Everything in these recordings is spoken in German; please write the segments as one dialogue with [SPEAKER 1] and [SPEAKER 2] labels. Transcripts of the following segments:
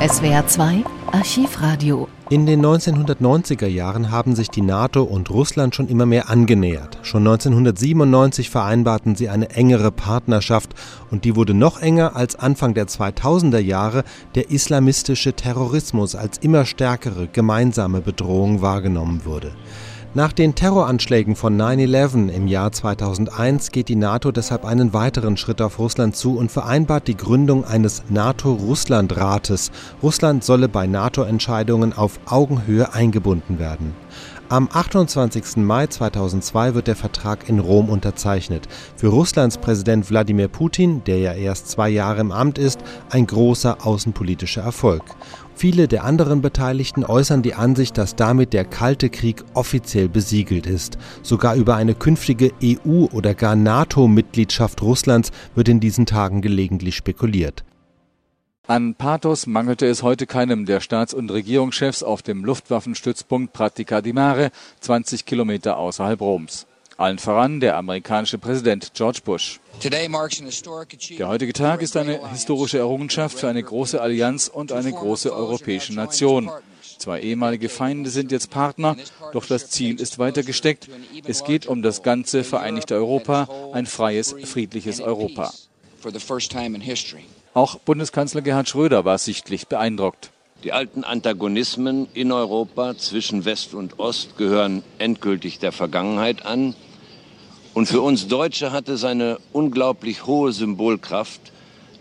[SPEAKER 1] SWR 2 Archivradio.
[SPEAKER 2] In den 1990er Jahren haben sich die NATO und Russland schon immer mehr angenähert. Schon 1997 vereinbarten sie eine engere Partnerschaft und die wurde noch enger, als Anfang der 2000er Jahre der islamistische Terrorismus als immer stärkere gemeinsame Bedrohung wahrgenommen wurde. Nach den Terroranschlägen von 9-11 im Jahr 2001 geht die NATO deshalb einen weiteren Schritt auf Russland zu und vereinbart die Gründung eines NATO-Russland-Rates. Russland solle bei NATO-Entscheidungen auf Augenhöhe eingebunden werden. Am 28. Mai 2002 wird der Vertrag in Rom unterzeichnet. Für Russlands Präsident Wladimir Putin, der ja erst zwei Jahre im Amt ist, ein großer außenpolitischer Erfolg. Viele der anderen Beteiligten äußern die Ansicht, dass damit der Kalte Krieg offiziell besiegelt ist. Sogar über eine künftige EU- oder gar NATO-Mitgliedschaft Russlands wird in diesen Tagen gelegentlich spekuliert.
[SPEAKER 3] An Pathos mangelte es heute keinem der Staats- und Regierungschefs auf dem Luftwaffenstützpunkt Pratica di Mare, 20 Kilometer außerhalb Roms. Allen voran der amerikanische Präsident George Bush. Der heutige Tag ist eine historische Errungenschaft für eine große Allianz und eine große europäische Nation. Zwei ehemalige Feinde sind jetzt Partner, doch das Ziel ist weiter gesteckt. Es geht um das ganze vereinigte Europa, ein freies, friedliches Europa. Auch Bundeskanzler Gerhard Schröder war sichtlich beeindruckt.
[SPEAKER 4] Die alten Antagonismen in Europa zwischen West und Ost gehören endgültig der Vergangenheit an. Und für uns Deutsche hatte es eine unglaublich hohe Symbolkraft,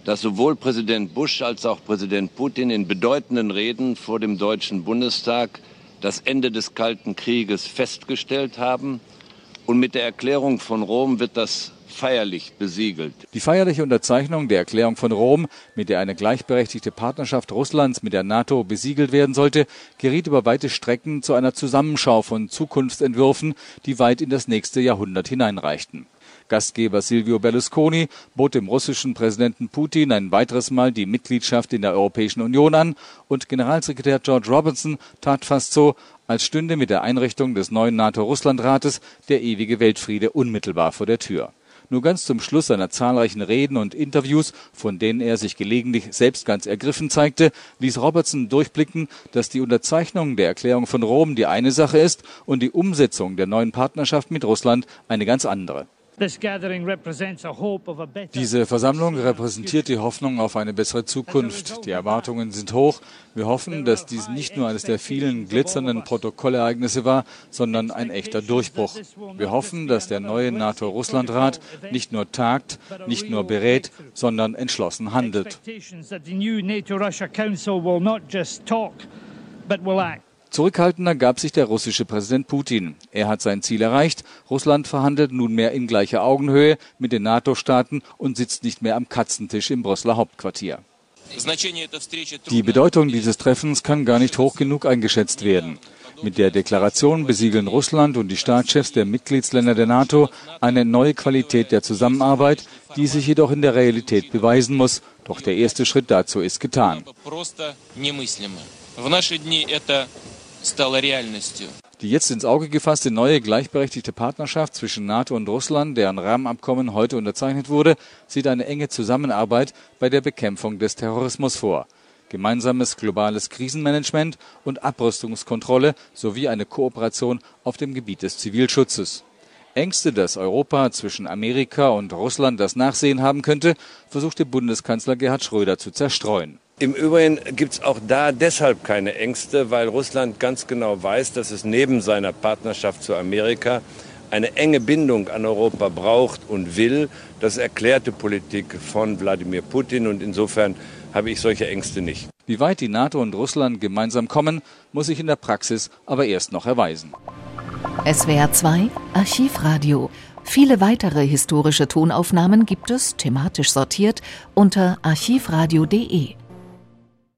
[SPEAKER 4] dass sowohl Präsident Bush als auch Präsident Putin in bedeutenden Reden vor dem Deutschen Bundestag das Ende des Kalten Krieges festgestellt haben. Und mit der Erklärung von Rom wird das feierlich besiegelt.
[SPEAKER 3] Die feierliche Unterzeichnung der Erklärung von Rom, mit der eine gleichberechtigte Partnerschaft Russlands mit der NATO besiegelt werden sollte, geriet über weite Strecken zu einer Zusammenschau von Zukunftsentwürfen, die weit in das nächste Jahrhundert hineinreichten. Gastgeber Silvio Berlusconi bot dem russischen Präsidenten Putin ein weiteres Mal die Mitgliedschaft in der Europäischen Union an und Generalsekretär George Robinson tat fast so, als stünde mit der Einrichtung des neuen NATO-Russland-Rates der ewige Weltfriede unmittelbar vor der Tür. Nur ganz zum Schluss seiner zahlreichen Reden und Interviews, von denen er sich gelegentlich selbst ganz ergriffen zeigte, ließ Robertson durchblicken, dass die Unterzeichnung der Erklärung von Rom die eine Sache ist und die Umsetzung der neuen Partnerschaft mit Russland eine ganz andere. Diese Versammlung repräsentiert die Hoffnung auf eine bessere Zukunft. Die Erwartungen sind hoch. Wir hoffen, dass dies nicht nur eines der vielen glitzernden Protokollereignisse war, sondern ein echter Durchbruch. Wir hoffen, dass der neue NATO-Russland-Rat nicht nur tagt, nicht nur berät, sondern entschlossen handelt. Zurückhaltender gab sich der russische Präsident Putin. Er hat sein Ziel erreicht. Russland verhandelt nunmehr in gleicher Augenhöhe mit den NATO-Staaten und sitzt nicht mehr am Katzentisch im Brüsseler Hauptquartier. Die Bedeutung dieses Treffens kann gar nicht hoch genug eingeschätzt werden. Mit der Deklaration besiegeln Russland und die Staatschefs der Mitgliedsländer der NATO eine neue Qualität der Zusammenarbeit, die sich jedoch in der Realität beweisen muss. Doch der erste Schritt dazu ist getan. Die jetzt ins Auge gefasste neue gleichberechtigte Partnerschaft zwischen NATO und Russland, deren Rahmenabkommen heute unterzeichnet wurde, sieht eine enge Zusammenarbeit bei der Bekämpfung des Terrorismus vor. Gemeinsames globales Krisenmanagement und Abrüstungskontrolle sowie eine Kooperation auf dem Gebiet des Zivilschutzes. Ängste, dass Europa zwischen Amerika und Russland das Nachsehen haben könnte, versuchte Bundeskanzler Gerhard Schröder zu zerstreuen.
[SPEAKER 4] Im Übrigen gibt es auch da deshalb keine Ängste, weil Russland ganz genau weiß, dass es neben seiner Partnerschaft zu Amerika eine enge Bindung an Europa braucht und will. Das erklärte Politik von Wladimir Putin und insofern habe ich solche Ängste nicht.
[SPEAKER 3] Wie weit die NATO und Russland gemeinsam kommen, muss sich in der Praxis aber erst noch erweisen.
[SPEAKER 1] SWR 2 Archivradio. Viele weitere historische Tonaufnahmen gibt es, thematisch sortiert, unter archivradio.de.